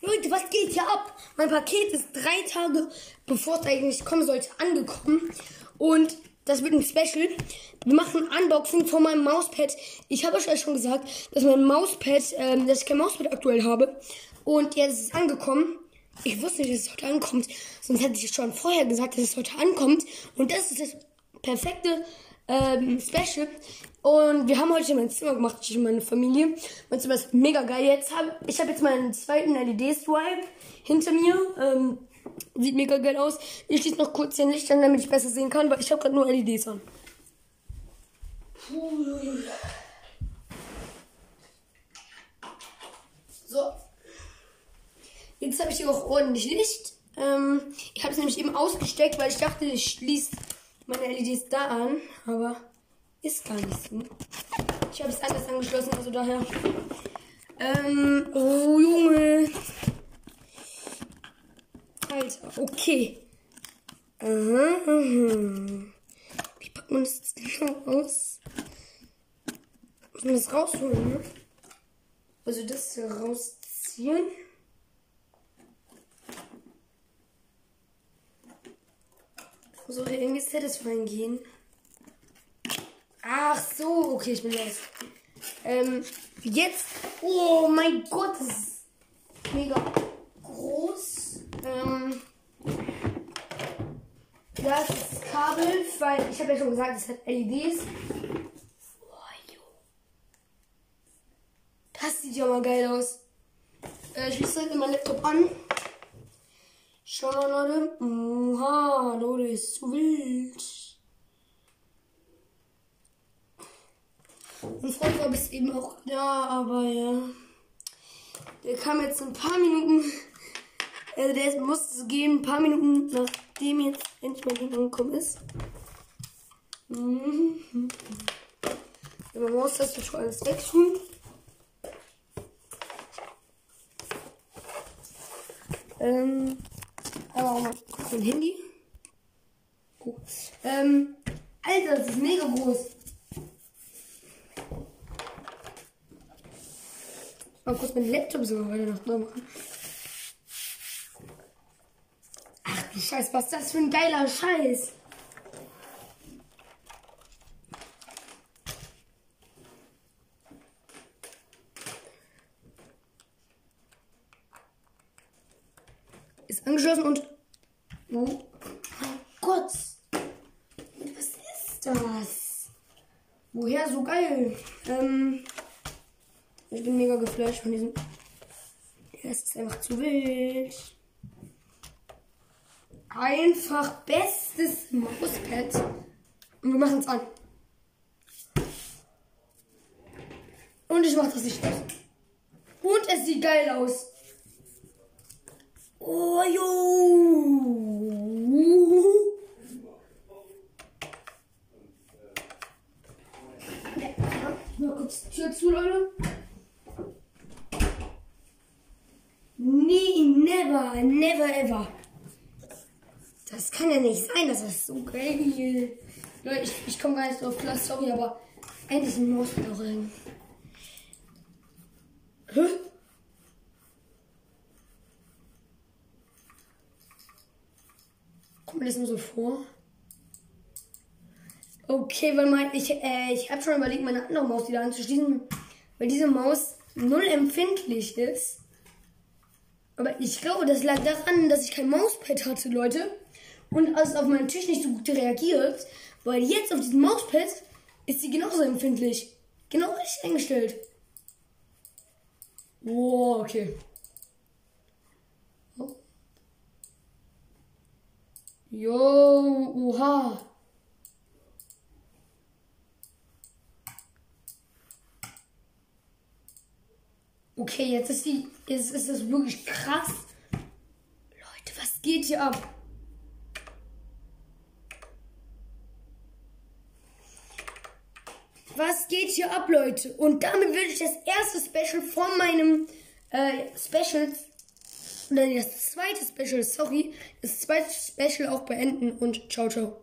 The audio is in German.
Leute, was geht hier ab? Mein Paket ist drei Tage, bevor es eigentlich kommen sollte, angekommen. Und das wird ein Special. Wir machen ein Unboxing von meinem Mauspad. Ich habe euch ja schon gesagt, dass mein Mauspad, ähm, dass ich kein Mauspad aktuell habe. Und jetzt ist es angekommen. Ich wusste nicht, dass es heute ankommt. Sonst hätte ich schon vorher gesagt, dass es heute ankommt. Und das ist das perfekte ähm, Special. Und wir haben heute mein Zimmer gemacht, ich und meine Familie. Mein Zimmer ist mega geil. Jetzt hab, ich habe jetzt meinen zweiten LED-Stripe hinter mir. Ähm, sieht mega geil aus. Ich schließe noch kurz den Licht an, damit ich besser sehen kann, weil ich habe gerade nur LEDs an. So. Jetzt habe ich hier auch ordentlich Licht. Ähm, ich habe es nämlich eben ausgesteckt, weil ich dachte, ich schließe meine LEDs da an, aber ist gar nicht so. Ich habe es anders angeschlossen, also daher. Ähm, oh Junge. Alter, okay. Aha, aha. Wie packt man das jetzt genau aus? Muss man das rausholen, ne? Also das hier rausziehen. Soll hier irgendwie satisfying gehen? Ach so, okay, ich bin los. Ähm, jetzt. Oh mein Gott, das ist mega groß. Ähm, das Kabel, weil ich habe ja schon gesagt, es hat LEDs. Das sieht ja mal geil aus. Äh, ich schließe heute meinen Laptop an. Schau mal, Leute. Oha, Leute, ist zu wild. Und Freund war bis eben auch da, aber ja. Der kam jetzt ein paar Minuten. Also der musste gehen, ein paar Minuten nachdem jetzt endlich mein Ding angekommen ist. Mhm. Man muss das schon alles wegtun. Ähm, aber auch mal mein Handy. Ähm, Alter, das ist mega groß. Mal kurz meinen Laptop sogar weiter nach oben machen. Ach du Scheiß, was ist das für ein geiler Scheiß? Ist angeschlossen und. Oh mein Gott! Was ist das? Woher so geil? Ähm. Ich bin mega geflasht von diesem. Das ist einfach zu wild. Einfach bestes Mauspad. Und wir machen es an. Und ich mache das Licht aus. Und es sieht geil aus. Oh, jo. Ja, mal kurz die Tür zu, Leute. Nie, never, never ever. Das kann ja nicht sein, das ist so geil. Leute, ich, ich komme gar nicht drauf klar, sorry, aber eigentlich ein Mauspad auch rein. Hä? Kommt mir das nur so vor? Okay, weil mein, ich, äh, ich habe schon überlegt, meine andere Maus wieder anzuschließen, weil diese Maus null empfindlich ist. Aber ich glaube, das lag daran, dass ich kein Mauspad hatte, Leute. Und als auf meinen Tisch nicht so gut reagiert, weil jetzt auf diesem Mauspad ist sie genauso empfindlich. Genau richtig eingestellt. Wow, okay. Oh. Jo, Okay, jetzt ist die. Jetzt ist das wirklich krass. Leute, was geht hier ab? Was geht hier ab, Leute? Und damit würde ich das erste Special von meinem äh, Special, oder das zweite Special, sorry, das zweite Special auch beenden und ciao, ciao.